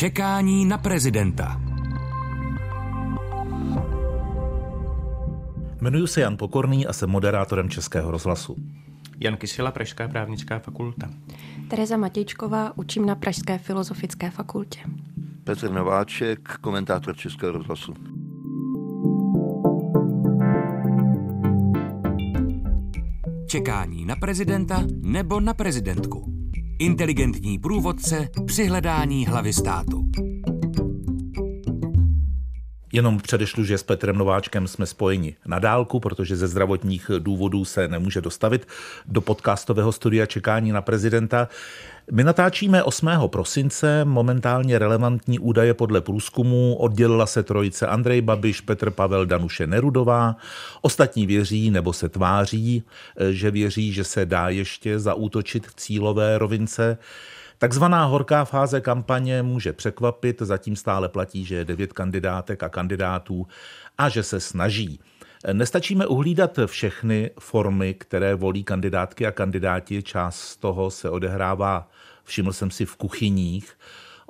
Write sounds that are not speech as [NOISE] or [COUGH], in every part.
Čekání na prezidenta. Jmenuji se Jan Pokorný a jsem moderátorem Českého rozhlasu. Jan Kysela, Pražská právnická fakulta. Tereza Matějčková, učím na Pražské filozofické fakultě. Petr Nováček, komentátor Českého rozhlasu. Čekání na prezidenta nebo na prezidentku. Inteligentní průvodce při hledání hlavy státu. Jenom předešlu, že s Petrem Nováčkem jsme spojeni na dálku, protože ze zdravotních důvodů se nemůže dostavit do podcastového studia Čekání na prezidenta. My natáčíme 8. prosince, momentálně relevantní údaje podle průzkumu, oddělila se trojice Andrej Babiš, Petr Pavel, Danuše Nerudová. Ostatní věří nebo se tváří, že věří, že se dá ještě zaútočit v cílové rovince. Takzvaná horká fáze kampaně může překvapit, zatím stále platí, že je devět kandidátek a kandidátů a že se snaží. Nestačíme uhlídat všechny formy, které volí kandidátky a kandidáti, část z toho se odehrává, všiml jsem si, v kuchyních.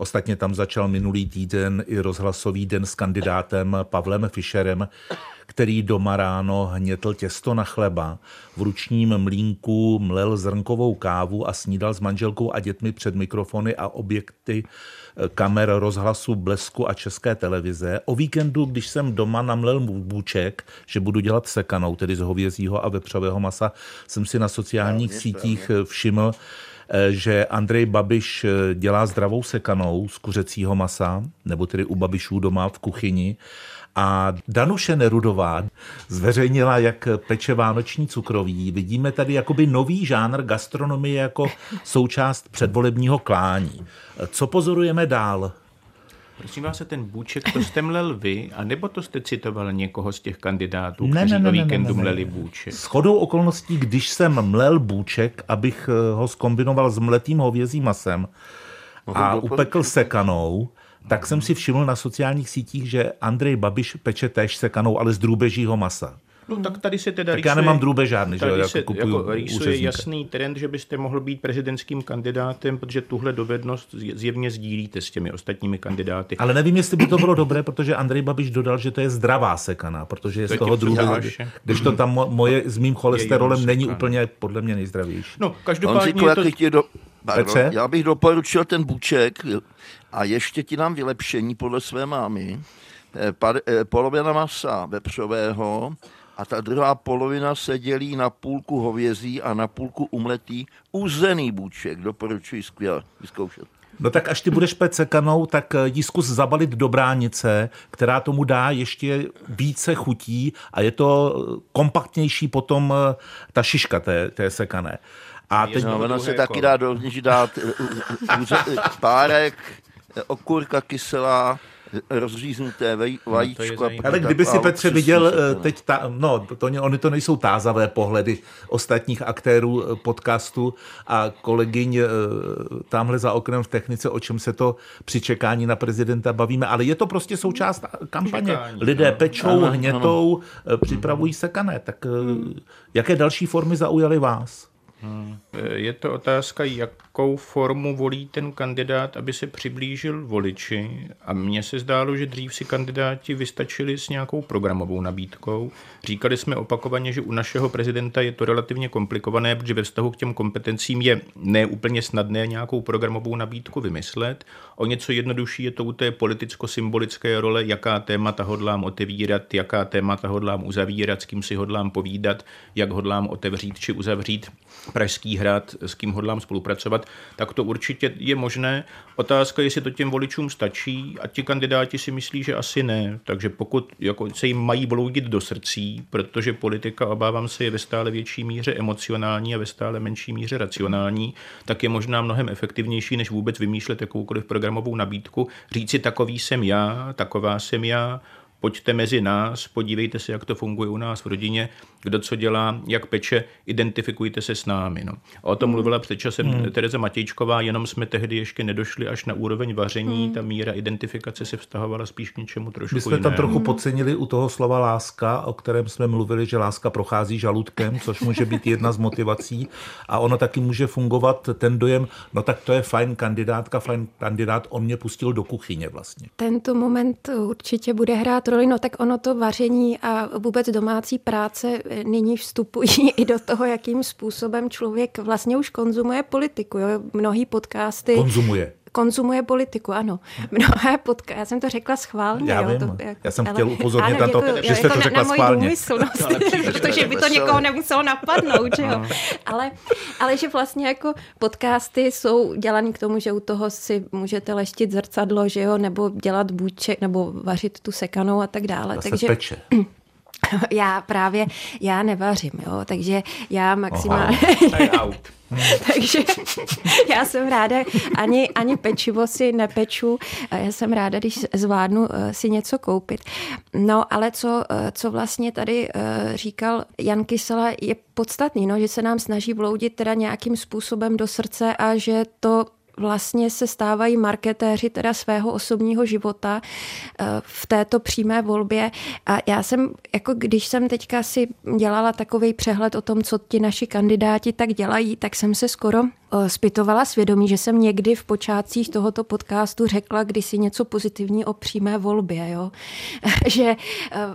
Ostatně tam začal minulý týden i rozhlasový den s kandidátem Pavlem Fischerem, který doma ráno hnětl těsto na chleba, v ručním mlínku mlel zrnkovou kávu a snídal s manželkou a dětmi před mikrofony a objekty eh, kamer rozhlasu Blesku a České televize. O víkendu, když jsem doma namlel bůček, že budu dělat sekanou, tedy z hovězího a vepřového masa, jsem si na sociálních Správně, sítích všiml, že Andrej Babiš eh, dělá zdravou sekanou z kuřecího masa, nebo tedy u Babišů doma v kuchyni. A Danuše Nerudová zveřejnila, jak peče vánoční cukroví. Vidíme tady jakoby nový žánr gastronomie jako součást předvolebního klání. Co pozorujeme dál? Prosím vás, a ten bůček, to jste mlel vy, anebo to jste citoval někoho z těch kandidátů, Ne, kteří ne, ne, o ne, ne, víkendu ne, ne. mleli bůček? S chodou okolností, když jsem mlel bůček, abych eh, ho skombinoval s mletým hovězím masem a doporučit? upekl sekanou, tak jsem si všiml na sociálních sítích, že Andrej Babiš peče též sekanou, ale z drůbežího masa. No tak tady se teda Tak já nemám drůbež žádný, že jo, tady jako se kupuju jako rýsuje jasný trend, že byste mohl být prezidentským kandidátem, protože tuhle dovednost zjevně sdílíte s těmi ostatními kandidáty. Ale nevím, jestli by to bylo dobré, protože Andrej Babiš dodal, že to je zdravá sekaná, protože je To z toho dáš. Když to tam mo- moje s mým cholesterolem není úplně podle mě nejzdravější. No, On každopádně říkal, je to... jak do... Pardon, Petře? já bych doporučil ten buček a ještě ti dám vylepšení podle své mámy. Eh, eh, Polovina masa vepřového a ta druhá polovina se dělí na půlku hovězí a na půlku umletý uzený buček. Doporučuji skvěle vyzkoušet. No tak až ty budeš pec sekanou, tak eh, jí zkus zabalit do bránice, která tomu dá ještě více chutí a je to eh, kompaktnější potom eh, ta šiška té, té sekané. A teď, No, ono druhé se taky dá dovnitř dát eh, párek, eh, okurka kyselá, eh, rozříznuté vaj- vajíčko. a zajímavé. potom ale kdyby si Petře viděl eh, teď, ta, no, to, oni to nejsou tázavé pohledy ostatních aktérů eh, podcastu a kolegyň eh, tamhle za oknem v technice, o čem se to při čekání na prezidenta bavíme, ale je to prostě součást kampaně. Čekání, Lidé no. pečou, Ano, hnětou, eh, připravují sekané. Tak eh, jaké další formy zaujaly vás? Je to otázka, jakou formu volí ten kandidát, aby se přiblížil voliči. A mně se zdálo, že dřív si kandidáti vystačili s nějakou programovou nabídkou. Říkali jsme opakovaně, že u našeho prezidenta je to relativně komplikované, protože ve vztahu k těm kompetencím je neúplně snadné nějakou programovou nabídku vymyslet. O něco jednodušší je to u té politicko-symbolické role, jaká témata hodlám otevírat, jaká témata hodlám uzavírat, s kým si hodlám povídat, jak hodlám otevřít či uzavřít Pražský hrad, s kým hodlám spolupracovat, tak to určitě je možné. Otázka, jestli to těm voličům stačí a ti kandidáti si myslí, že asi ne. Takže pokud jako se jim mají bloudit do srdcí, protože politika, obávám se, je ve stále větší míře emocionální a ve stále menší míře racionální, tak je možná mnohem efektivnější, než vůbec vymýšlet jakoukoliv programovou nabídku. Říci, takový jsem já, taková jsem já, pojďte mezi nás, podívejte se, jak to funguje u nás v rodině, kdo co dělá, jak peče, identifikujte se s námi. No. A o tom hmm. mluvila před časem hmm. Tereza Matějčková, jenom jsme tehdy ještě nedošli až na úroveň vaření, hmm. ta míra identifikace se vztahovala spíš k něčemu trošku My jsme jinému. tam trochu podcenili u toho slova láska, o kterém jsme mluvili, že láska prochází žaludkem, což může být jedna z motivací a ono taky může fungovat ten dojem, no tak to je fajn kandidátka, fajn kandidát, on mě pustil do kuchyně vlastně. Tento moment určitě bude hrát roli, no tak ono to vaření a vůbec domácí práce nyní vstupují [LAUGHS] i do toho, jakým způsobem člověk vlastně už konzumuje politiku. Jo? Mnohý podcasty... Konzumuje. Konzumuje politiku, ano. Mnohé potká, já jsem to řekla schválně. Já jo, vím, to, jako, já jsem chtěl upozornit na to, to, že jste to, to řekla na, na schválně. Důmyslnost, [LAUGHS] [LAUGHS] protože by to někoho nemuselo napadnout, že jo. Ale, ale že vlastně jako podcasty jsou dělaný k tomu, že u toho si můžete leštit zrcadlo, že jo, nebo dělat bůček, nebo vařit tu sekanou a tak dále. Zase Takže peče. [CLEARS THROAT] [LAUGHS] Já právě, já nevařím, jo, takže já maximálně... [LAUGHS] [LAUGHS] takže já jsem ráda, ani, ani pečivo si nepeču, já jsem ráda, když zvládnu si něco koupit. No, ale co, co vlastně tady říkal Jan Kysela, je podstatný, no, že se nám snaží vloudit teda nějakým způsobem do srdce a že to vlastně se stávají marketéři teda svého osobního života v této přímé volbě. A já jsem, jako když jsem teďka si dělala takový přehled o tom, co ti naši kandidáti tak dělají, tak jsem se skoro zpytovala svědomí, že jsem někdy v počátcích tohoto podcastu řekla kdysi něco pozitivní o přímé volbě. Jo? [LAUGHS] že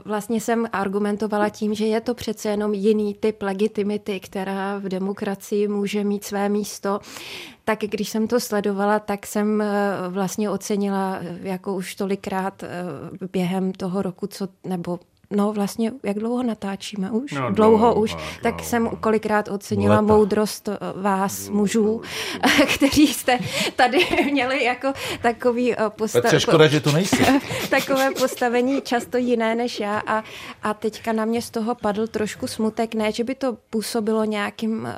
vlastně jsem argumentovala tím, že je to přece jenom jiný typ legitimity, která v demokracii může mít své místo. Tak když jsem to sledovala, tak jsem vlastně ocenila jako už tolikrát během toho roku, co, nebo No vlastně, jak dlouho natáčíme už? No, dlouho, dlouho už. dlouho. Tak jsem kolikrát ocenila Leta. moudrost vás, mužů, [LAUGHS] kteří jste tady měli jako takový Petře, postavení. škoda, že to nejsi. [LAUGHS] takové postavení často jiné než já a, a teďka na mě z toho padl trošku smutek. Ne, že by to působilo nějakým uh,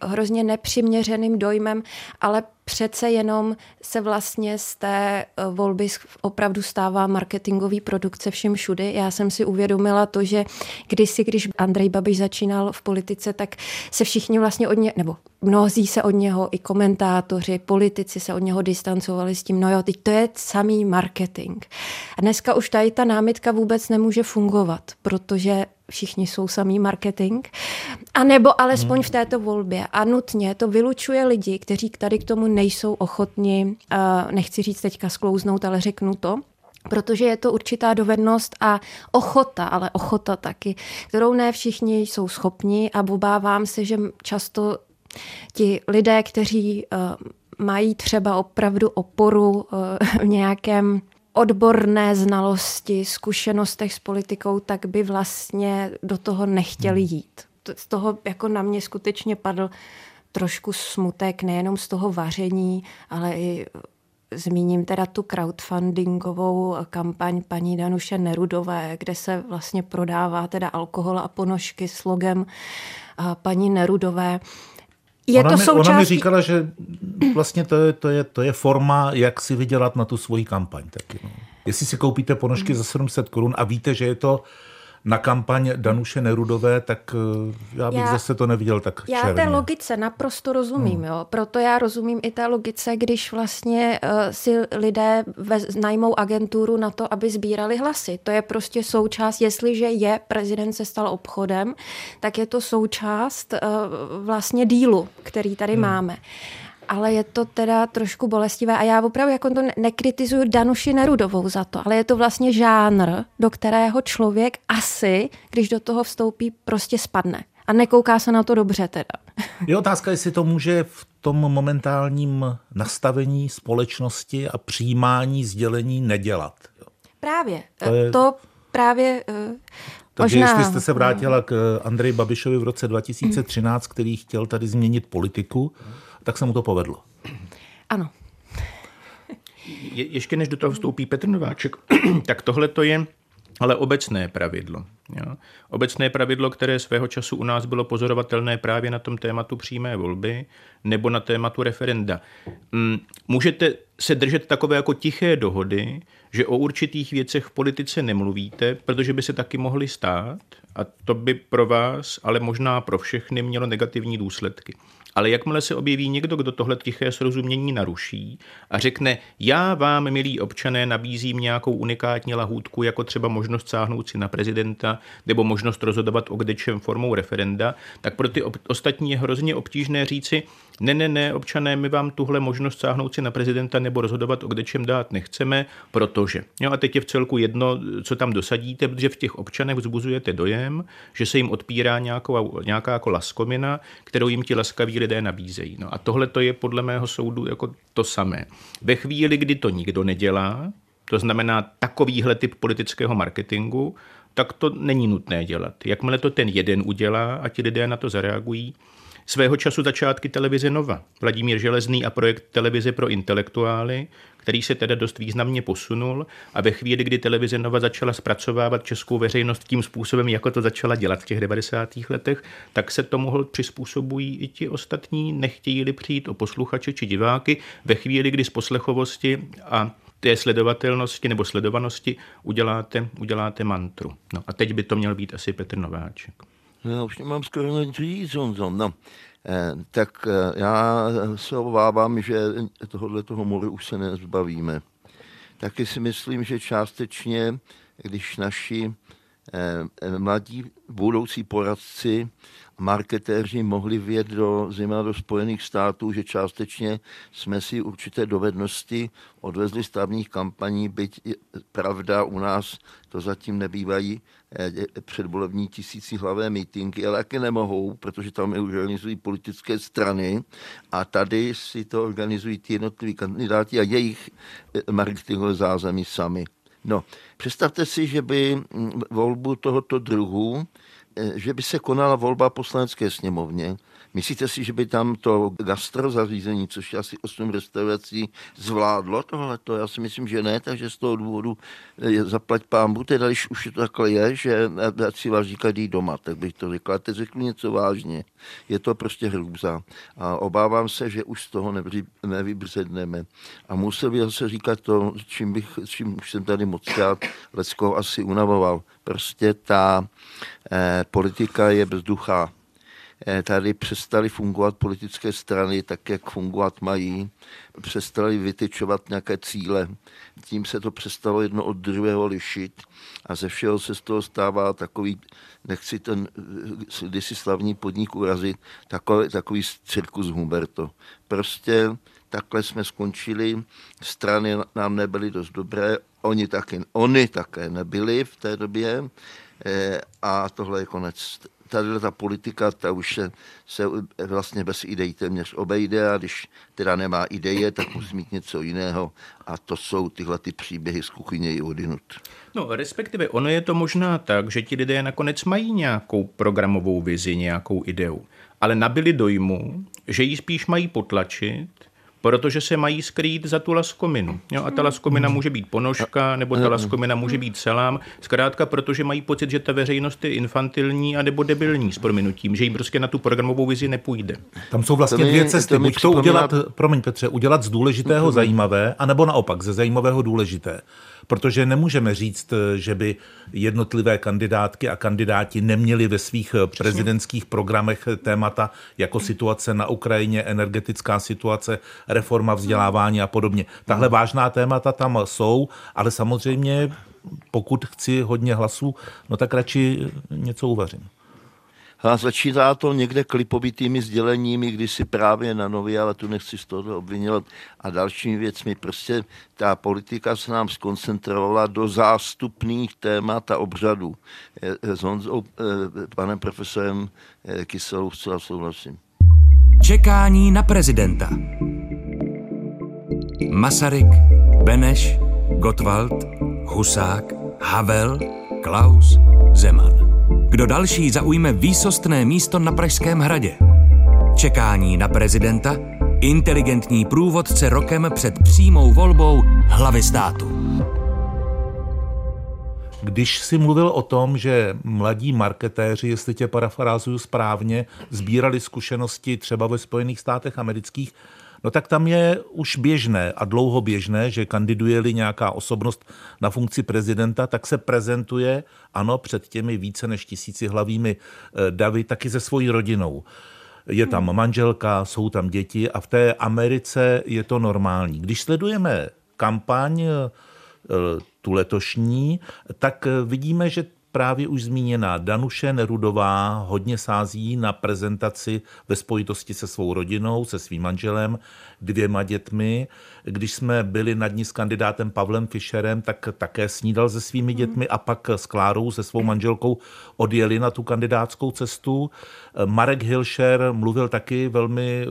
uh, hrozně nepřiměřeným dojmem, ale přece jenom se vlastně z té volby opravdu stává marketingový produkce všem všudy. Já jsem si uvědomila to, že kdysi, když Andrej Babiš začínal v politice, tak se všichni vlastně od něj, nebo mnozí se od něho, i komentátoři, politici se od něho distancovali s tím, no jo, teď to je samý marketing. A dneska už tady ta námitka vůbec nemůže fungovat, protože všichni jsou samý marketing, a nebo alespoň v této volbě. A nutně to vylučuje lidi, kteří tady k tomu nejsou ochotni, nechci říct teďka sklouznout, ale řeknu to, protože je to určitá dovednost a ochota, ale ochota taky, kterou ne všichni jsou schopni a obávám se, že často ti lidé, kteří uh, mají třeba opravdu oporu uh, v nějakém odborné znalosti, zkušenostech s politikou, tak by vlastně do toho nechtěli jít. Z toho jako na mě skutečně padl trošku smutek, nejenom z toho vaření, ale i Zmíním teda tu crowdfundingovou kampaň paní Danuše Nerudové, kde se vlastně prodává teda alkohol a ponožky s logem paní Nerudové. Je ona, to mi, součástí... ona mi říkala, že vlastně to je, to, je, to je forma, jak si vydělat na tu svoji kampaň. Taky, no. Jestli si koupíte ponožky za 700 korun a víte, že je to na kampaň Danuše Nerudové, tak já bych já, zase to neviděl tak Já černě. té logice naprosto rozumím, hmm. jo. Proto já rozumím i té logice, když vlastně uh, si lidé vez, najmou agenturu na to, aby sbírali hlasy. To je prostě součást, jestliže je prezident se stal obchodem, tak je to součást uh, vlastně dílu, který tady hmm. máme ale je to teda trošku bolestivé a já opravdu jako to nekritizuju Danuši Nerudovou za to, ale je to vlastně žánr, do kterého člověk asi, když do toho vstoupí, prostě spadne. A nekouká se na to dobře teda. Je otázka, jestli to může v tom momentálním nastavení společnosti a přijímání sdělení nedělat. Právě. To, je... to právě uh, takže Možná. jestli jste se vrátila k Andreji Babišovi v roce 2013, který chtěl tady změnit politiku, tak se mu to povedlo. Ano. Je, ještě než do toho vstoupí Petr Nováček, [CLEARS THROAT] tak tohle to je ale obecné pravidlo. Jo? Obecné pravidlo, které svého času u nás bylo pozorovatelné právě na tom tématu přímé volby nebo na tématu referenda. Můžete se držet takové jako tiché dohody, že o určitých věcech v politice nemluvíte, protože by se taky mohly stát a to by pro vás, ale možná pro všechny mělo negativní důsledky. Ale jakmile se objeví někdo, kdo tohle tiché srozumění naruší a řekne, já vám, milí občané, nabízím nějakou unikátní lahůdku, jako třeba možnost sáhnout si na prezidenta nebo možnost rozhodovat o kdečem formou referenda, tak pro ty ostatní je hrozně obtížné říci, ne, ne, ne, občané, my vám tuhle možnost sáhnout si na prezidenta nebo rozhodovat o kdečem dát nechceme, protože. Jo, a teď je v celku jedno, co tam dosadíte, protože v těch občanech vzbuzujete dojem, že se jim odpírá nějakou, nějaká jako laskomina, kterou jim ti laskaví lidé nabízejí. No a tohle to je podle mého soudu jako to samé. Ve chvíli, kdy to nikdo nedělá, to znamená takovýhle typ politického marketingu, tak to není nutné dělat. Jakmile to ten jeden udělá a ti lidé na to zareagují, Svého času začátky televize Nova, Vladimír Železný a projekt Televize pro intelektuály, který se teda dost významně posunul a ve chvíli, kdy televize Nova začala zpracovávat českou veřejnost tím způsobem, jako to začala dělat v těch 90. letech, tak se tomu přizpůsobují i ti ostatní, nechtějí přijít o posluchače či diváky ve chvíli, kdy z poslechovosti a té sledovatelnosti nebo sledovanosti uděláte, uděláte mantru. No a teď by to měl být asi Petr Nováček. No, já už nemám skoro nic říct, Honzo. No, tak eh, já se obávám, že tohohle toho moru už se nezbavíme. Taky si myslím, že částečně, když naši eh, mladí budoucí poradci marketéři mohli vjet do zima do Spojených států, že částečně jsme si určité dovednosti odvezli stavních kampaní, byť pravda u nás to zatím nebývají eh, předvolební hlavé mítinky, ale taky nemohou, protože tam je organizují politické strany a tady si to organizují ty jednotliví kandidáti a jejich eh, marketingové zázemí sami. No, představte si, že by mm, volbu tohoto druhu Eh, že by se konala volba poslanecké sněmovně. Myslíte si, že by tam to gastrozařízení, což je asi 8 restaurací, zvládlo tohleto? Já si myslím, že ne, takže z toho důvodu je zaplať pámbu, teda když už to takhle je, že si vás říkají doma, tak bych to řekl. A teď řeknu něco vážně. Je to prostě hrůza. A obávám se, že už z toho nevybředneme. A musel bych zase říkat to, čím, bych, čím už jsem tady moc krát Lecko asi unavoval. Prostě ta eh, politika je bezduchá. Eh, tady přestaly fungovat politické strany tak, jak fungovat mají. Přestaly vytyčovat nějaké cíle. Tím se to přestalo jedno od druhého lišit a ze všeho se z toho stává takový, nechci ten eh, kdysi slavní podnik urazit, takový, takový cirkus Humberto. Prostě takhle jsme skončili, strany nám nebyly dost dobré, oni také, oni také nebyli v té době eh, a tohle je konec tady ta politika, ta už se, se vlastně bez idei téměř obejde a když teda nemá ideje, tak musí mít něco jiného a to jsou tyhle ty příběhy z kuchyně i odinut. No, respektive ono je to možná tak, že ti lidé nakonec mají nějakou programovou vizi, nějakou ideu, ale nabili dojmu, že ji spíš mají potlačit protože se mají skrýt za tu laskominu. Jo, a ta laskomina může být ponožka, nebo ta laskomina může být selám. Zkrátka, protože mají pocit, že ta veřejnost je infantilní a nebo debilní s prominutím, že jim prostě na tu programovou vizi nepůjde. Tam jsou vlastně dvě cesty. Buď to udělat, promiň Petře, udělat z důležitého zajímavé, anebo naopak ze zajímavého důležité protože nemůžeme říct, že by jednotlivé kandidátky a kandidáti neměli ve svých prezidentských programech témata jako situace na Ukrajině, energetická situace, reforma vzdělávání a podobně. Tahle vážná témata tam jsou, ale samozřejmě pokud chci hodně hlasů, no tak radši něco uvařím. A začíná to někde klipovitými sděleními, kdy si právě na nově, ale tu nechci z toho obvinovat, a dalšími věcmi. Prostě ta politika se nám skoncentrovala do zástupných témat a obřadů. S Honzou, eh, panem profesorem eh, Kyselou zcela souhlasím. Čekání na prezidenta. Masaryk, Beneš, Gottwald, Husák, Havel, Klaus, Zeman. Kdo další zaujme výsostné místo na Pražském hradě? Čekání na prezidenta, inteligentní průvodce rokem před přímou volbou hlavy státu. Když si mluvil o tom, že mladí marketéři, jestli tě parafrázuju správně, sbírali zkušenosti třeba ve Spojených státech amerických, no tak tam je už běžné a dlouho běžné, že kandiduje-li nějaká osobnost na funkci prezidenta, tak se prezentuje, ano, před těmi více než tisíci hlavými eh, davy, taky se svojí rodinou. Je tam manželka, jsou tam děti a v té Americe je to normální. Když sledujeme kampaň eh, tu letošní, tak vidíme, že právě už zmíněná Danuše Nerudová hodně sází na prezentaci ve spojitosti se svou rodinou, se svým manželem, dvěma dětmi. Když jsme byli nad ní s kandidátem Pavlem Fischerem, tak také snídal se svými mhm. dětmi a pak s Klárou, se svou manželkou, odjeli na tu kandidátskou cestu. Marek Hilšer mluvil taky velmi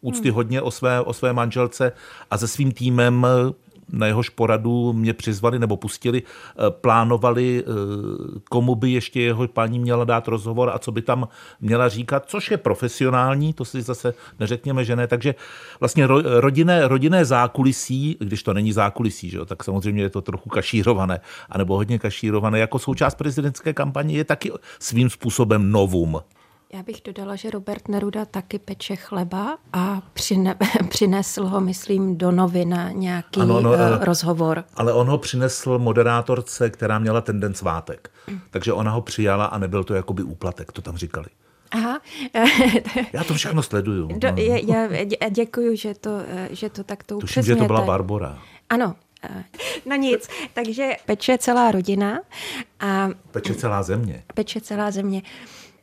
úctyhodně o své, o své manželce a se svým týmem na jehož poradu mě přizvali nebo pustili, eh, plánovali, eh, komu by ještě jeho paní měla dát rozhovor a co by tam měla říkat, což je profesionální, to si zase neřekněme, že ne. Takže vlastně rodinné, rodinné zákulisí, když to není zákulisí, že jo, tak samozřejmě je to trochu kašírované, anebo hodně kašírované, jako součást prezidentské kampaně je taky svým způsobem novum. Já bych dodala, že Robert Neruda taky peče chleba a přine, [LAUGHS] přinesl ho, myslím, do novin nějaký ano, no, rozhovor. Ale on ho přinesl moderátorce, která měla ten den svátek. Takže ona ho přijala a nebyl to jakoby úplatek, to tam říkali. Aha. [LAUGHS] Já to všechno sleduju. Do, no. já, já děkuju, že to, eh, že to takto Tuším, že to byla Barbora. Ano, No nic, takže peče celá rodina. A peče celá země. Peče celá země.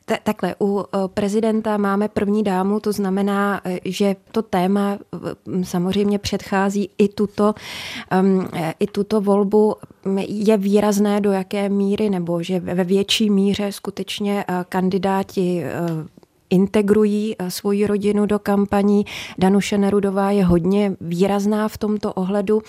Takhle, u e, prezidenta máme první dámu, to znamená, e, že to téma samozřejmě předchází i tuto, e, i tuto volbu. Je výrazné, do jaké míry, nebo že ve větší míře skutečně kandidáti integrují svoji rodinu do kampaní. Danuše Nerudová je hodně výrazná v tomto ohledu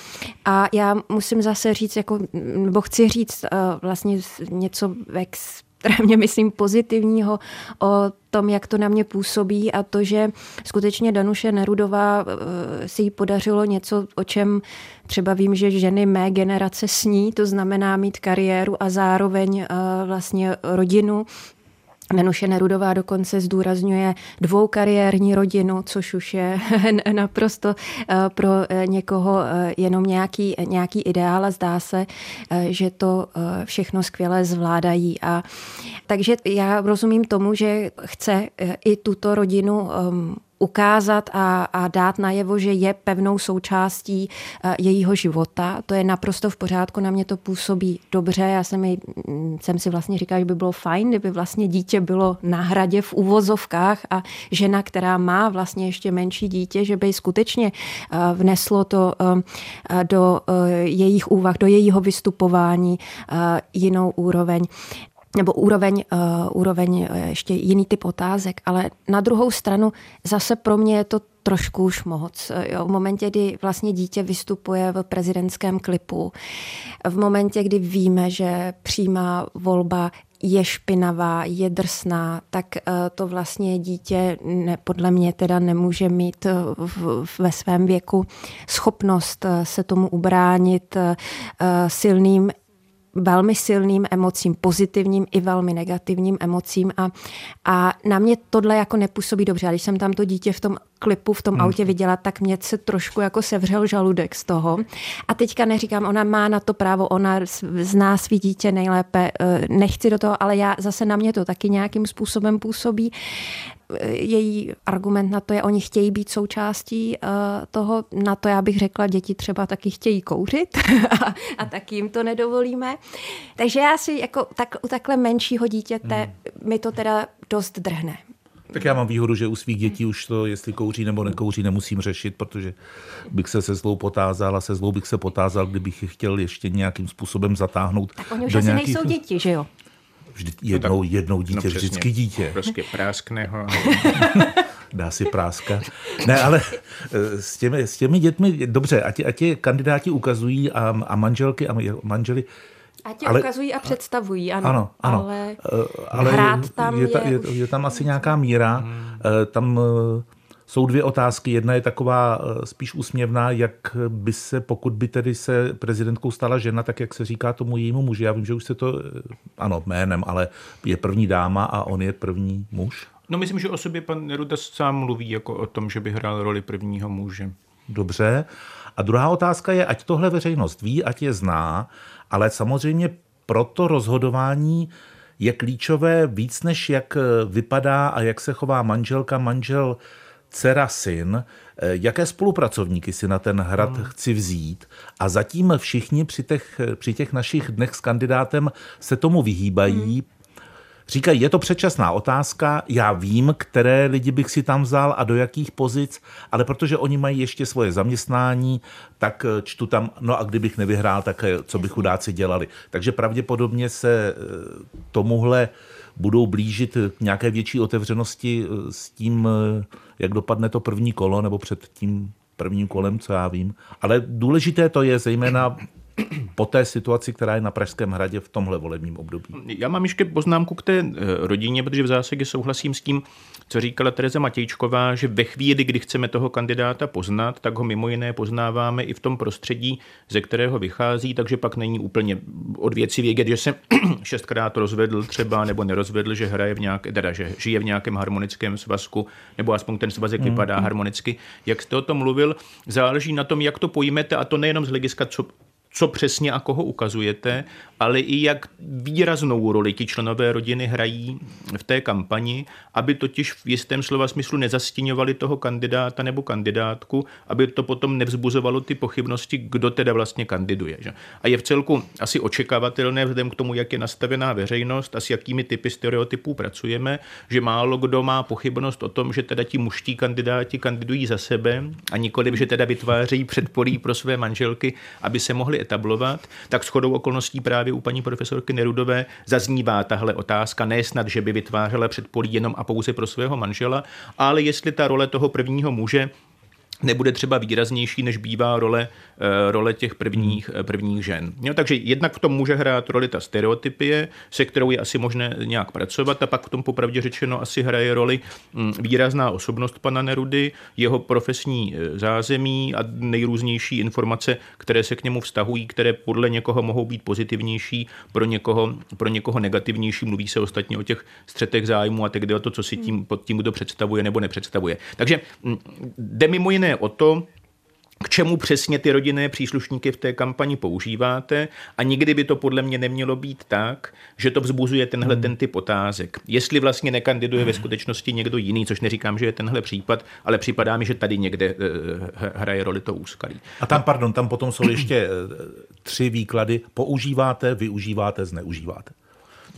a já musím zase říct, jako, nebo chci říct vlastně něco ex extrémně, myslím, pozitivního o tom, jak to na mě působí a to, že skutečně Danuše Nerudová eh, si jí podařilo něco, o čem třeba vím, že ženy mé generace sní, to znamená mít kariéru a zároveň eh, vlastně rodinu, Nenuše Nerudová dokonce zdůrazňuje dvoukariérní rodinu, což už je [LAUGHS] naprosto eh, pro eh, někoho eh, jenom nějaký, nějaký ideál a zdá se, že to všechno skvěle zvládají. A, takže já rozumím tomu, že chce i tuto rodinu ehm, ukázat a, a dát najevo, že je pevnou součástí eh, jejího života. To je naprosto v pořádku, na mě to působí dobře. Já jsem, ji, mm, jsem si vlastně říkala, že by bylo fajn, kdyby vlastně dítě bylo na hradě v uvozovkách a žena, která má vlastně ještě menší dítě, že by skutečně eh, vneslo to eh, do jejich úvah, do jejího vystupování jinou úroveň nebo úroveň, uh, úroveň uh, ještě jiný typ otázek, ale na druhou stranu zase pro mě je to trošku už moc. Jo, v momentě, kdy vlastně dítě vystupuje v prezidentském klipu, v momentě, kdy víme, že přímá volba je špinavá, je drsná, tak uh, to vlastně dítě ne, podle mě teda nemůže mít v, ve svém věku schopnost se tomu ubránit silným velmi silným emocím, pozitivním i velmi negativním emocím a, a na mě tohle jako nepůsobí dobře. A když jsem tam to dítě v tom klipu v tom hmm. autě viděla, tak mě se trošku jako sevřel žaludek z toho. A teďka neříkám, ona má na to právo, ona zná svý dítě nejlépe, eh, nechci do toho, ale já zase na mě to taky nějakým způsobem působí její argument na to je, oni chtějí být součástí uh, toho, na to já bych řekla, děti třeba taky chtějí kouřit [LAUGHS] a, a taky jim to nedovolíme. Takže já si jako tak, u takhle menšího dítěte hmm. mi to teda dost drhne. Tak já mám výhodu, že u svých dětí už to, jestli kouří nebo nekouří, nemusím řešit, protože bych se se zlou potázal a se zlou bych se potázal, kdybych je chtěl ještě nějakým způsobem zatáhnout. Tak oni už asi nějakých... nejsou děti, že jo? Vždy, jednou, no tak, jednou dítě, no vždycky dítě. Prostě práskne ho. [LAUGHS] Dá si práska. Ne, ale eh, s těmi, s těmi dětmi, dobře, ať, ať je kandidáti ukazují a, a manželky a manželi, a tě ale, ukazují a představují, ano. Ano, ano. Ale, uh, ale hrát tam je, je, je, je tam asi nějaká míra. Hmm. Uh, tam jsou dvě otázky. Jedna je taková eh, spíš úsměvná, jak by se, pokud by tedy se prezidentkou stala žena, tak jak se říká tomu jejímu muži. Já vím, že už se to, eh, ano, jménem, ale je první dáma a on je první muž. No myslím, že o sobě pan Neruda sám mluví jako o tom, že by hrál roli prvního muže. Dobře. A druhá otázka je, ať tohle veřejnost ví, ať je zná, ale samozřejmě pro to rozhodování je klíčové víc, než jak vypadá a jak se chová manželka, manžel, dcera, syn, jaké spolupracovníky si na ten hrad hmm. chci vzít. A zatím všichni při těch, při těch našich dnech s kandidátem se tomu vyhýbají, hmm. Říkají, je to předčasná otázka, já vím, které lidi bych si tam vzal a do jakých pozic, ale protože oni mají ještě svoje zaměstnání, tak eh, čtu tam, no a kdybych nevyhrál, tak eh, co by chudáci dělali. Takže pravděpodobně se eh, tomuhle budou blížit k nějaké větší otevřenosti s tím, jak dopadne to první kolo, nebo před tím prvním kolem, co já vím. Ale důležité to je zejména [CLEARS THROAT] po té situaci, která je na Pražském hradě v tomhle volebním období. Já mám ještě poznámku k té eh, rodině, protože v zásadě souhlasím s tím, co říkala Tereza Matějčková, že ve chvíli, kdy chceme toho kandidáta poznat, tak ho mimo jiné poznáváme i v tom prostředí, ze kterého vychází, takže pak není úplně od věci vědět, že se [CLEARS THROAT] šestkrát rozvedl třeba nebo nerozvedl, že hraje v nějaké, teda, že žije v nějakém harmonickém svazku, nebo aspoň ten svazek mm. vypadá harmonicky. Jak jste o tom mluvil, záleží na tom, jak to pojmete, a to nejenom z hlediska, co co přesně a koho ukazujete, ale i jak výraznou roli ti členové rodiny hrají v té kampani, aby totiž v jistém slova smyslu nezastěňovali toho kandidáta nebo kandidátku, aby to potom nevzbuzovalo ty pochybnosti, kdo teda vlastně kandiduje. Že? A je v celku asi očekávatelné vzhledem k tomu, jak je nastavená veřejnost a s jakými typy stereotypů pracujeme, že málo kdo má pochybnost o tom, že teda ti muští kandidáti kandidují za sebe a nikoli, že teda vytvářejí předpolí pro své manželky, aby se mohli etablovat, tak shodou okolností právě u paní profesorky Nerudové zaznívá tahle otázka, ne snad, že by vytvářela předpolí jenom a pouze pro svého manžela, ale jestli ta role toho prvního muže nebude třeba výraznější, než bývá role, eh, role těch prvních, eh, prvních žen. Jo, takže jednak v tom může hrát roli ta stereotypie, se kterou je asi možné nějak pracovat a pak v tom popravdě řečeno asi hraje roli hm, výrazná osobnost pana Nerudy, jeho profesní eh, zázemí a nejrůznější informace, které se k němu vztahují, které podle někoho mohou být pozitivnější, pro někoho, pro někoho negativnější. Mluví se ostatně o těch střetech zájmu a tak o to, co si tím, pod tím kdo představuje nebo nepředstavuje. Takže hm, jde mimo jiné o to, k čemu přesně ty rodinné příslušníky v té kampani používáte a nikdy by to podle mě nemělo být tak, že to vzbuzuje tenhle ten typ otázek. Jestli vlastně nekandiduje ve skutečnosti někdo jiný, což neříkám, že je tenhle případ, ale připadá mi, že tady někde uh, hraje roli to úskalí. A tam, pardon, tam potom jsou ještě eh, tři výklady. Používáte, využíváte, zneužíváte.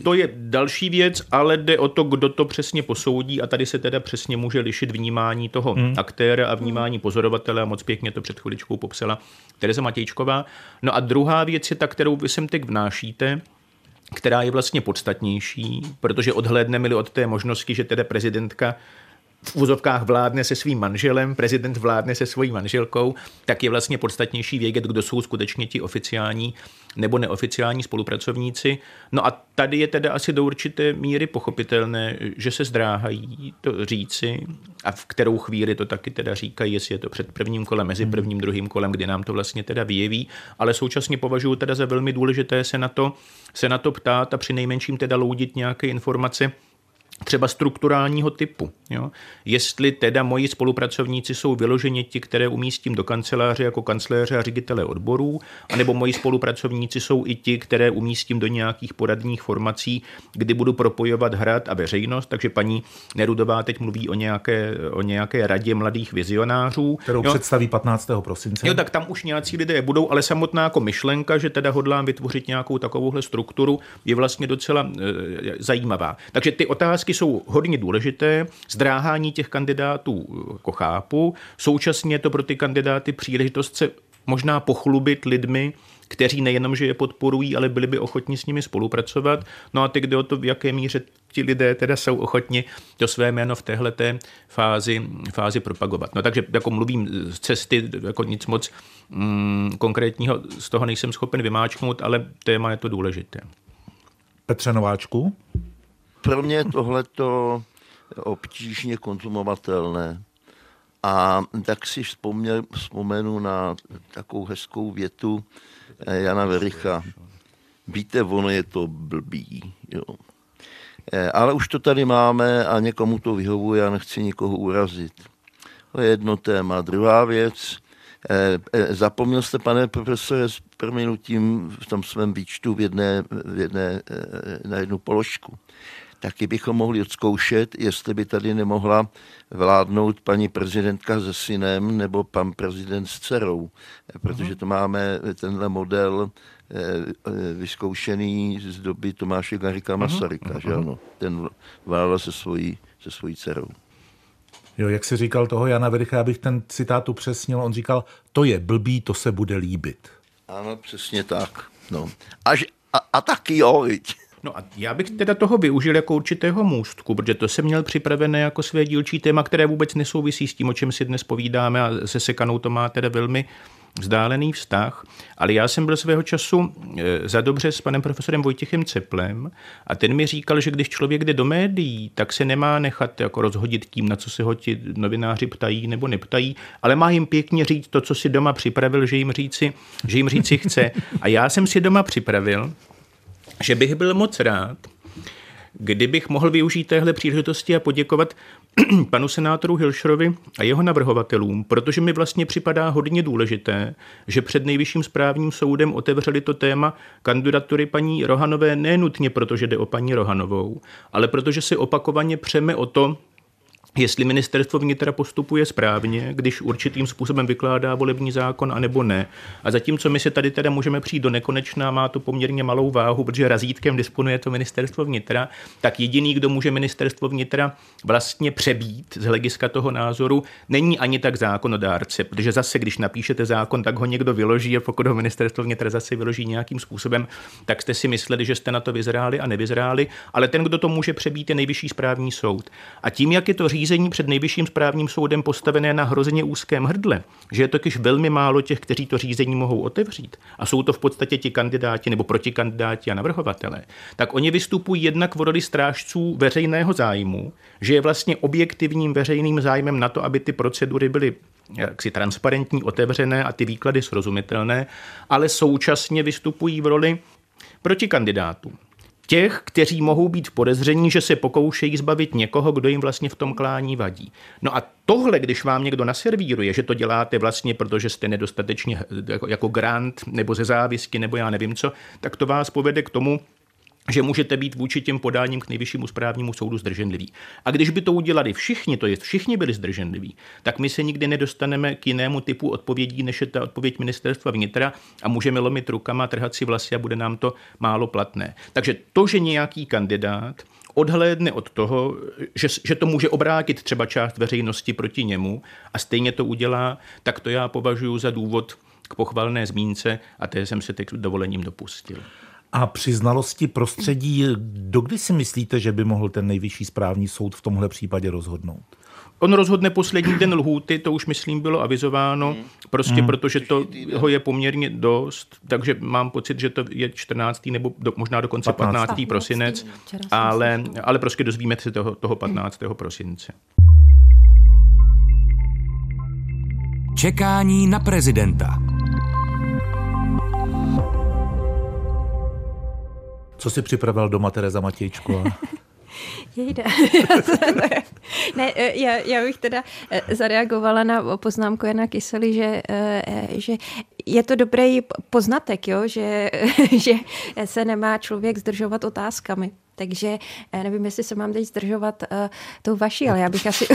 To je další věc, ale jde o to, kdo to přesně posoudí a tady se teda přesně může lišit vnímání toho hmm. aktéra a vnímání pozorovatele a moc pěkně to před chviličkou popsala Tereza Matějčková. No a druhá věc je ta, kterou vy sem teď vnášíte, která je vlastně podstatnější, protože odhlédneme od té možnosti, že teda prezidentka v úzovkách vládne se svým manželem, prezident vládne se svojí manželkou, tak je vlastně podstatnější vědět, kdo jsou skutečně ti oficiální nebo neoficiální spolupracovníci. No a tady je teda asi do určité míry pochopitelné, že se zdráhají to říci a v kterou chvíli to taky teda říkají, jestli je to před prvním kolem, mezi hmm. prvním, druhým kolem, kdy nám to vlastně teda vyjeví, ale současně považuji teda za velmi důležité se na to, se na to ptát a při nejmenším teda loudit nějaké informace, třeba strukturálního typu. Jo? Jestli teda moji spolupracovníci jsou vyloženě ti, které umístím do kanceláře jako kancléře a ředitele odborů, anebo moji spolupracovníci jsou i ti, které umístím do nějakých poradních formací, kdy budu propojovat hrad a veřejnost. Takže paní Nerudová teď mluví o nějaké, o nějaké radě mladých vizionářů. Kterou jo? představí 15. prosince. Jo, tak tam už nějací lidé budou, ale samotná jako myšlenka, že teda hodlám vytvořit nějakou takovouhle strukturu, je vlastně docela e, zajímavá. Takže ty otázky otázky jsou hodně důležité. Zdráhání těch kandidátů jako chápu. Současně to pro ty kandidáty příležitost se možná pochlubit lidmi, kteří nejenom, že je podporují, ale byli by ochotni s nimi spolupracovat. No a teď jde o to, v jaké míře ti lidé teda jsou ochotni to své jméno v téhle fázi, fázi propagovat. No takže jako mluvím z cesty, jako nic moc mm, konkrétního z toho nejsem schopen vymáčknout, ale téma je to důležité. Petře Nováčku? Pro mě tohleto obtížně konzumovatelné. A tak si vzpomněl, vzpomenu na takovou hezkou větu eh, Jana Vericha. Víte, ono je to blbý. Jo. Ale už to tady máme a někomu to vyhovuje, já nechci nikoho urazit. To je jedno téma. Druhá věc, zapomněl jste, pane profesore, s proměnutím v tom svém výčtu v jedné, v jedné, na jednu položku taky bychom mohli odzkoušet, jestli by tady nemohla vládnout paní prezidentka se synem nebo pan prezident s dcerou, protože to máme tenhle model eh, eh, vyzkoušený z doby Tomáše Garika Masaryka, že ano, ten vládl se svojí, se svojí dcerou. Jo, jak si říkal toho Jana Vericha, abych ten citát upřesnil, on říkal, to je blbý, to se bude líbit. Ano, přesně tak. No. Až, a, a taky jo, viď. No a já bych teda toho využil jako určitého můstku, protože to jsem měl připravené jako své dílčí téma, které vůbec nesouvisí s tím, o čem si dnes povídáme a se Sekanou to má teda velmi vzdálený vztah, ale já jsem byl svého času e, za dobře s panem profesorem Vojtěchem Ceplem a ten mi říkal, že když člověk jde do médií, tak se nemá nechat jako rozhodit tím, na co se ho ti novináři ptají nebo neptají, ale má jim pěkně říct to, co si doma připravil, že jim říci, že jim říci chce. A já jsem si doma připravil, že bych byl moc rád, kdybych mohl využít téhle příležitosti a poděkovat [CLEARS THROAT] panu senátoru Hilšerovi a jeho navrhovatelům, protože mi vlastně připadá hodně důležité, že před nejvyšším správním soudem otevřeli to téma kandidatury paní Rohanové nenutně protože jde o paní Rohanovou, ale protože si opakovaně přeme o to, jestli ministerstvo vnitra postupuje správně, když určitým způsobem vykládá volební zákon, anebo ne. A zatímco my se tady teda můžeme přijít do nekonečna, má to poměrně malou váhu, protože razítkem disponuje to ministerstvo vnitra, tak jediný, kdo může ministerstvo vnitra vlastně přebít z hlediska toho názoru, není ani tak zákonodárce, protože zase, když napíšete zákon, tak ho někdo vyloží a pokud ho ministerstvo vnitra zase vyloží nějakým způsobem, tak jste si mysleli, že jste na to vyzráli a nevyzráli, ale ten, kdo to může přebít, je nejvyšší správní soud. A tím, jak je to řízení, řízení před nejvyšším správním soudem postavené na hrozeně úzkém hrdle, že je totiž velmi málo těch, kteří to řízení mohou otevřít, a jsou to v podstatě ti kandidáti nebo protikandidáti a navrhovatelé, tak oni vystupují jednak v roli strážců veřejného zájmu, že je vlastně objektivním veřejným zájmem na to, aby ty procedury byly jaksi transparentní, otevřené a ty výklady srozumitelné, ale současně vystupují v roli proti kandidátům těch, kteří mohou být podezření, že se pokoušejí zbavit někoho, kdo jim vlastně v tom klání vadí. No a tohle, když vám někdo naservíruje, že to děláte vlastně, protože jste nedostatečně jako, jako grant nebo ze závisky nebo já nevím co, tak to vás povede k tomu, že můžete být vůči těm podáním k nejvyššímu správnímu soudu zdrženliví. A když by to udělali všichni, to je všichni byli zdrženliví, tak my se nikdy nedostaneme k jinému typu odpovědí, než je ta odpověď ministerstva vnitra a můžeme lomit rukama, trhat si vlasy a bude nám to málo platné. Takže to, že nějaký kandidát odhlédne od toho, že, že to může obrátit třeba část veřejnosti proti němu a stejně to udělá, tak to já považuji za důvod k pochvalné zmínce a té jsem se teď dovolením dopustil. A při znalosti prostředí, dokdy si myslíte, že by mohl ten nejvyšší správní soud v tomhle případě rozhodnout? On rozhodne poslední den lhůty, to už myslím bylo avizováno, hmm. prostě hmm. protože to ho je poměrně dost, takže mám pocit, že to je 14. nebo do, možná dokonce 15. 15. prosinec, ale, ale prostě dozvíme se toho, toho 15. Hmm. prosince. Čekání na prezidenta. Co si připravil doma Tereza Matějčko? [LAUGHS] Jejde. ne, e, já, já bych teda e, zareagovala na poznámku Jana Kysely, že, e, že je to dobrý poznatek, jo? Že, [LAUGHS] že se nemá člověk zdržovat otázkami. Takže nevím, jestli se mám teď zdržovat uh, tou vaší, ale já bych asi...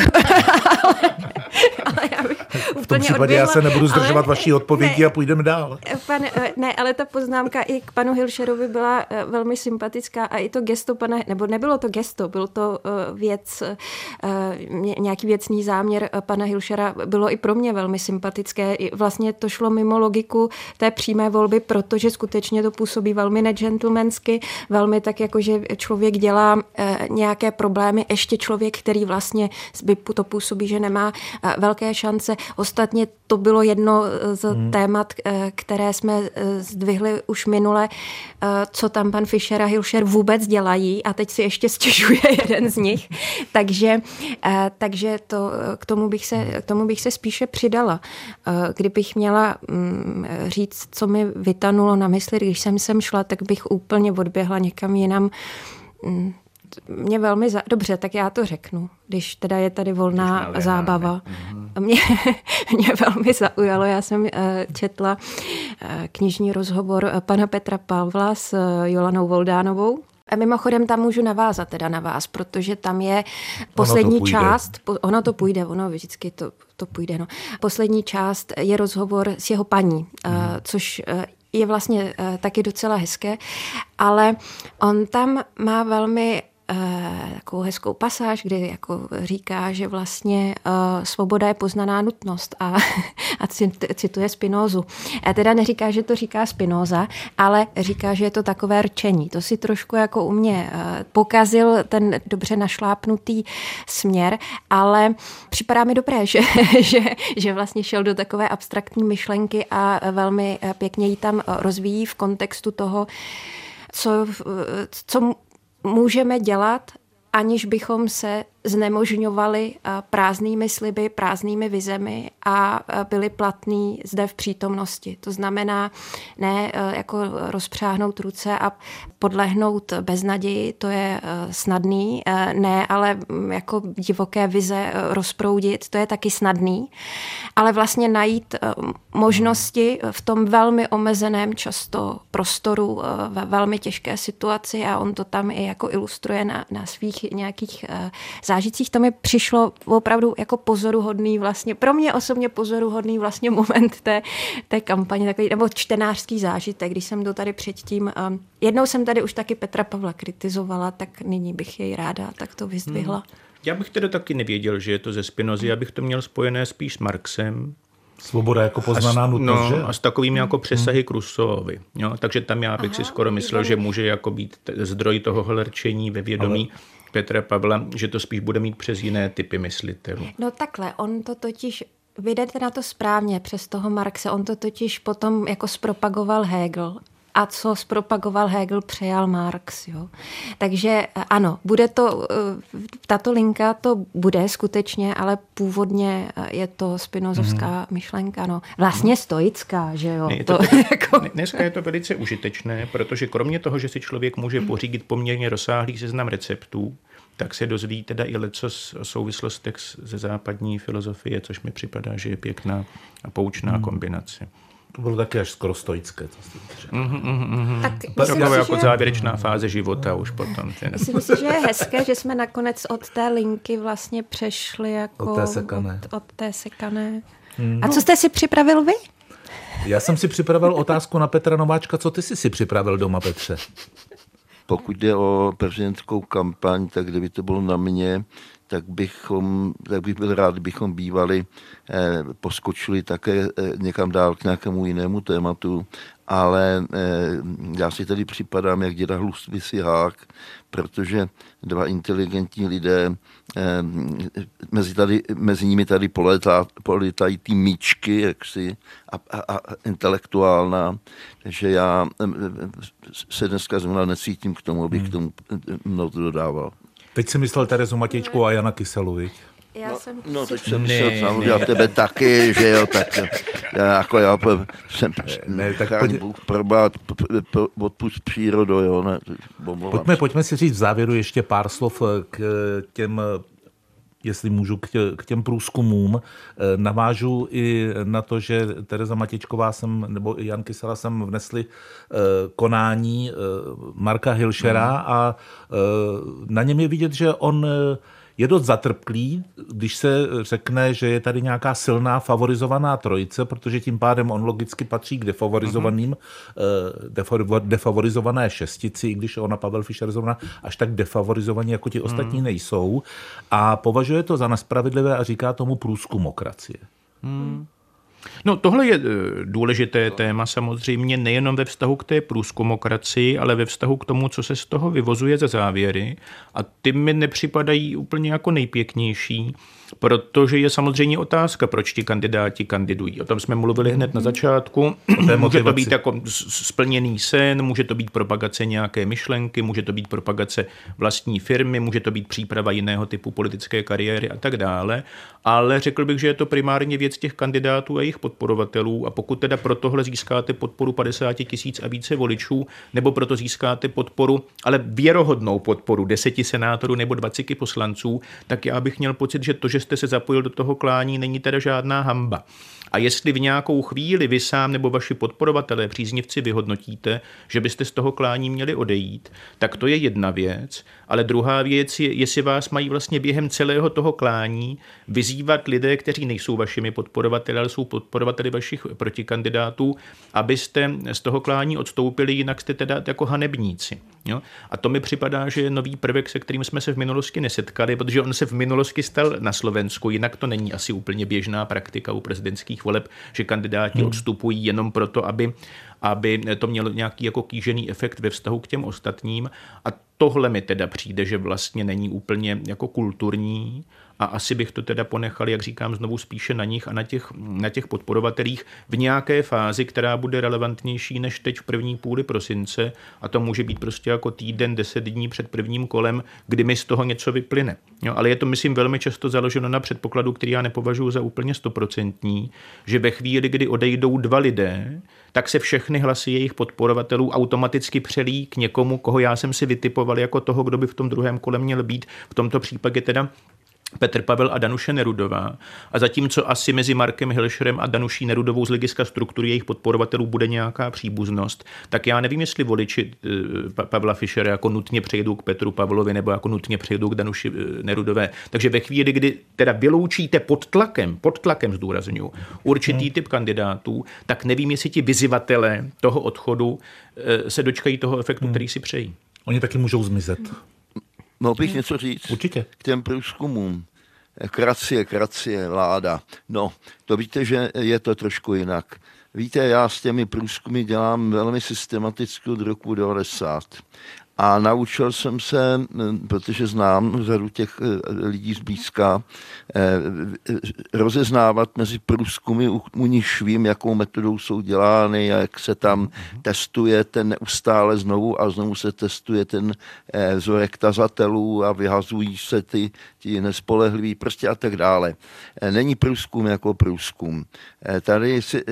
ale, [LAUGHS] ale já bych v tom případě odběhla, já se nebudu zdržovat ale, vaší odpovědi ne, a půjdeme dál. Pan, eh, ne, ale ta poznámka i k panu Hilšerovi byla uh, velmi sympatická a i to gesto pana, nebo nebylo to gesto, byl to uh, věc, uh, nějaký věcný záměr pana Hilšera, bylo i pro mě velmi sympatické. Vlastně to šlo mimo logiku té přímé volby, protože skutečně to působí velmi negentlemensky, velmi tak jako, že člověk člověk dělá eh, nějaké problémy, ještě člověk, který vlastně by to působí, že nemá eh, velké šance. Ostatně to bylo jedno eh, z hmm. témat, které jsme zdvihli už minule, co tam pan Fischer a Hilšer vůbec dělají a teď si ještě stěžuje [LAUGHS] jeden z nich. takže takže to, k, tomu bych se, k tomu bych se spíše přidala. Kdybych měla mm, říct, co mi vytanulo na mysli, když jsem sem šla, tak bych úplně odběhla někam jinam. Mě velmi... Za... Dobře, tak já to řeknu, když teda je tady volná zábava. Mm-hmm. Mě, [LAUGHS] mě velmi zaujalo, já jsem eh, četla eh, knižní rozhovor pana Petra Pavla s Jolanou Voldánovou, a mimochodem tam můžu navázat teda na vás, protože tam je poslední ono část, ono to půjde, ono vždycky to, to půjde. No. Poslední část je rozhovor s jeho paní, hmm. což je vlastně taky docela hezké, ale on tam má velmi Eh, takovou hezkou pasáž, kdy jako říká, že vlastně uh, svoboda je poznaná nutnost a, [LAUGHS] a cituje Spinozu. A teda neříká, že to říká Spinoza, ale říká, že je to takové rčení. To si trošku jako u mě uh, pokazil ten dobře našlápnutý směr, ale připadá mi dobré, [LAUGHS] že, že, že vlastně šel do takové abstraktní myšlenky a velmi pěkně ji tam rozvíjí v kontextu toho, co, co můžeme dělat, aniž bychom se znemožňovali eh, prázdnými sliby, prázdnými vizemi a eh, byli platní zde v přítomnosti. To znamená ne eh, jako rozpřáhnout ruce a podlehnout beznaději, to je snadný, ne ale mm, jako divoké vize rozproudit, to je taky snadný, ale vlastně najít možnosti v tom velmi omezeném často prostoru ve velmi těžké situaci a on to tam i jako ilustruje na, na svých nějakých zážitcích, to mi přišlo opravdu jako pozoruhodný vlastně, pro mě osobně pozoruhodný vlastně moment té, té kampaně, takový, nebo čtenářský zážitek, když jsem to tady předtím, um, jednou jsem tady už taky Petra Pavla kritizovala, tak nyní bych jej ráda tak to vyzdvihla. Hmm. Já bych teda taky nevěděl, že je to ze Spinozy, já bych to měl spojené spíš s Marxem, Svoboda jako poznaná nutnost, no, že? A s takovými jako přesahy k Rusovi. Jo? Takže tam já bych Aha, si skoro myslel, že může jako být zdroj toho hlerčení ve vědomí. Ale Petra Pavla, že to spíš bude mít přes jiné typy myslitelů. No takhle, on to totiž Vydete na to správně přes toho Marxe. On to totiž potom jako zpropagoval Hegel a co zpropagoval Hegel, přejal Marx. Jo. Takže eh, ano, bude to, eh, tato linka to bude skutečně, ale původně eh, je to spinozovská mm. myšlenka. No. Vlastně stoická, že jo. Ne, to, to, [LAUGHS] jako... Dneska je to velice užitečné, protože kromě toho, že si člověk může pořídit poměrně rozsáhlý seznam receptů, tak se dozví teda i leco o souvislostech ze západní filozofie, což mi připadá, že je pěkná a poučná mm. kombinace. To bylo taky až skoro stoické. To mm-hmm, mm-hmm. Tak myslím si, jako že... závěrečná fáze života už potom. Myslím si, že je hezké, že jsme nakonec od té linky vlastně přešli jako... Od té sekané. Od, od té sekané. Hmm. A co jste si připravil vy? Já jsem si připravil otázku na Petra Nováčka. Co ty jsi si připravil doma, Petře? Pokud jde o prezidentskou kampaň, tak kdyby to bylo na mě, tak, bychom, tak bych byl rád, kdybychom bývali eh, poskočili také eh, někam dál k nějakému jinému tématu, ale eh, já si tady připadám jak děda si hák, protože dva inteligentní lidé, eh, mezi, tady, mezi nimi tady poletá, poletají ty míčky jaksi, a, a, a intelektuálna, že já eh, se dneska zrovna necítím k tomu, abych hmm. k tomu eh, mnoho dodával. Teď si myslel Terezu Matějčku a Jana Kyselu, viď? Já no, jsem... no, teď jsem myslel samozřejmě a tebe taky, že jo, tak já jako já jsem ne, tak pojď... Bůh probát, odpust přírodu, jo, ne, pojďme, pojďme si říct v závěru ještě pár slov k těm jestli můžu, k, tě, k těm průzkumům. Navážu i na to, že Tereza Matičková jsem, nebo Jan Kysela jsem vnesli konání Marka Hilšera mm. a na něm je vidět, že on je dost zatrpklý, když se řekne, že je tady nějaká silná favorizovaná trojice, protože tím pádem on logicky patří k defavorizovaným, mm-hmm. defavorizované šestici, i když ona Pavel Fischer zrovna až tak defavorizovaní jako ti ostatní mm. nejsou. A považuje to za nespravedlivé a říká tomu průzkumokracie. Mm. No tohle je eh, důležité téma samozřejmě nejenom ve vztahu k té průzkumokracii, ale ve vztahu k tomu, co se z toho vyvozuje ze závěry. A ty mi nepřipadají úplně jako nejpěknější, protože je samozřejmě otázka, proč ti kandidáti kandidují. O tom jsme mluvili hned na začátku. může to být jako splněný sen, může to být propagace nějaké myšlenky, může to být propagace vlastní firmy, může to být příprava jiného typu politické kariéry a tak dále. Ale řekl bych, že je to primárně věc těch kandidátů a jejich podporovatelů a pokud teda pro tohle získáte podporu 50 tisíc a více voličů, nebo proto získáte podporu, ale věrohodnou podporu deseti senátorů nebo 20 poslanců, tak já bych měl pocit, že to, že jste se zapojil do toho klání, není teda žádná hamba. A jestli v nějakou chvíli vy sám nebo vaši podporovatelé, příznivci vyhodnotíte, že byste z toho klání měli odejít, tak to je jedna věc. Ale druhá věc je, jestli vás mají vlastně během celého toho klání vyzývat lidé, kteří nejsou vašimi podporovateli, ale jsou podporovateli vašich protikandidátů, abyste z toho klání odstoupili, jinak jste teda jako hanebníci. Jo? A to mi připadá, že je nový prvek, se kterým jsme se v minulosti nesetkali, protože on se v minulosti stal na Slovensku, jinak to není asi úplně běžná praktika u prezidentských voleb, že kandidáti hmm. odstupují jenom proto, aby aby to mělo nějaký jako kýžený efekt ve vztahu k těm ostatním. A tohle mi teda přijde, že vlastně není úplně jako kulturní a asi bych to teda ponechal, jak říkám, znovu spíše na nich a na těch, na těch podporovatelích v nějaké fázi, která bude relevantnější než teď v první půli prosince a to může být prostě jako týden, deset dní před prvním kolem, kdy mi z toho něco vyplyne. Jo, ale je to, myslím, velmi často založeno na předpokladu, který já nepovažuji za úplně stoprocentní, že ve chvíli, kdy odejdou dva lidé, tak se všechny hlasy jejich podporovatelů automaticky přelí k někomu, koho já jsem si vytipoval jako toho, kdo by v tom druhém kole měl být. V tomto případě teda Petr Pavel a Danuše Nerudová. A zatímco asi mezi Markem Hilšerem a Danuší Nerudovou z hlediska struktury jejich podporovatelů bude nějaká příbuznost, tak já nevím, jestli voliči eh, Pavla Fischera jako nutně přejdou k Petru Pavlovi nebo jako nutně přejdou k Danuši eh, Nerudové. Takže ve chvíli, kdy teda vyloučíte pod tlakem, pod tlakem zdůraznuju, určitý hmm. typ kandidátů, tak nevím, jestli ti vyzivatelé toho odchodu eh, se dočkají toho efektu, hmm. který si přejí. Oni taky můžou zmizet. Mohl bych něco říct? Určitě. K těm průzkumům. Kracie, kracie, vláda. No, to víte, že je to trošku jinak. Víte, já s těmi průzkumy dělám velmi systematicky od roku 90. A naučil jsem se, protože znám řadu těch eh, lidí zblízka, eh, rozeznávat mezi průzkumy, u nich vím, jakou metodou jsou dělány a jak se tam mhm. testuje ten neustále znovu a znovu se testuje ten eh, vzorek tazatelů a vyhazují se ty, ti nespolehliví prostě a tak dále. Není průzkum jako průzkum. Tady si,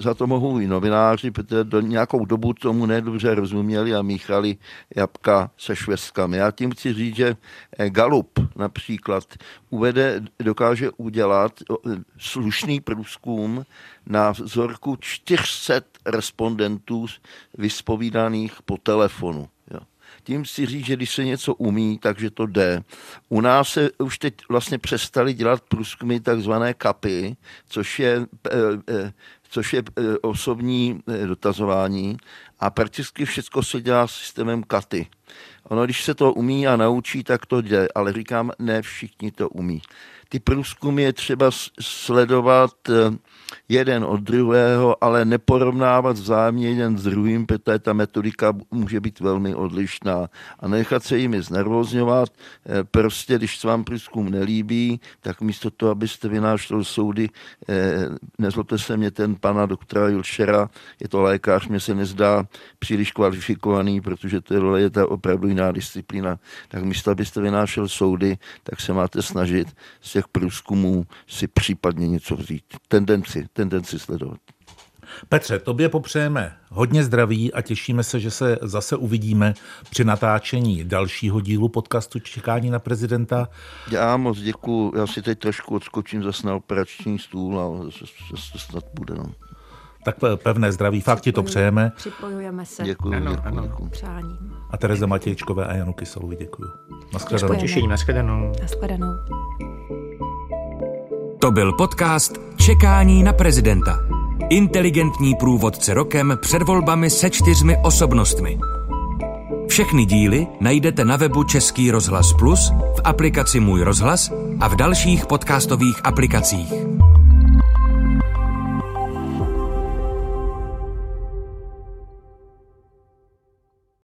za to mohou i novináři, protože do nějakou dobu tomu nedobře rozuměli a míchali jabka se švestkami. Já tím chci říct, že eh, Galup například uvede, dokáže udělat eh, slušný průzkum na vzorku 400 respondentů vyspovídaných po telefonu. Tím chci říct, že když se něco umí, takže to jde. U nás se už teď vlastně přestali dělat průzkumy takzvané kapy, což je eh, což je osobní dotazování a prakticky všechno se dělá systémem katy. Ono, když se to umí a naučí, tak to jde, ale říkám, ne všichni to umí. Ty průzkumy je třeba sledovat eh, jeden od druhého, ale neporovnávat vzájemně jeden s druhým, protože ta metodika může být velmi odlišná. A nechat se jimi znervozňovat, eh, prostě když se vám průzkum nelíbí, tak místo toho, abyste vynášel soudy, eh, nezlobte se mě ten pana doktora Julšera, je to lékař, mě se nezdá příliš kvalifikovaný, protože to je ta opravdu jiná disciplína, tak místo, abyste vynášel soudy, tak se máte snažit z těch průzkumů si případně něco vzít. Tendenci, tendenci sledovat. Petře, tobě popřejeme hodně zdraví a těšíme se, že se zase uvidíme při natáčení dalšího dílu podcastu Čekání na prezidenta. Já moc děkuji, já si teď trošku odskočím zase na operační stůl a to snad bude. No. Tak pevné zdraví, fakt ti to přejeme. Připojujeme se. Děkuji, ano, děkuji, ano. děkuji. Přání. A Tereze Matějčkové a Janu Kyselovi děkuji. Naschledanou. Potěšení, naschledanou. Naschledanou. To byl podcast Čekání na prezidenta. Inteligentní průvodce rokem před volbami se čtyřmi osobnostmi. Všechny díly najdete na webu Český rozhlas Plus, v aplikaci Můj rozhlas a v dalších podcastových aplikacích.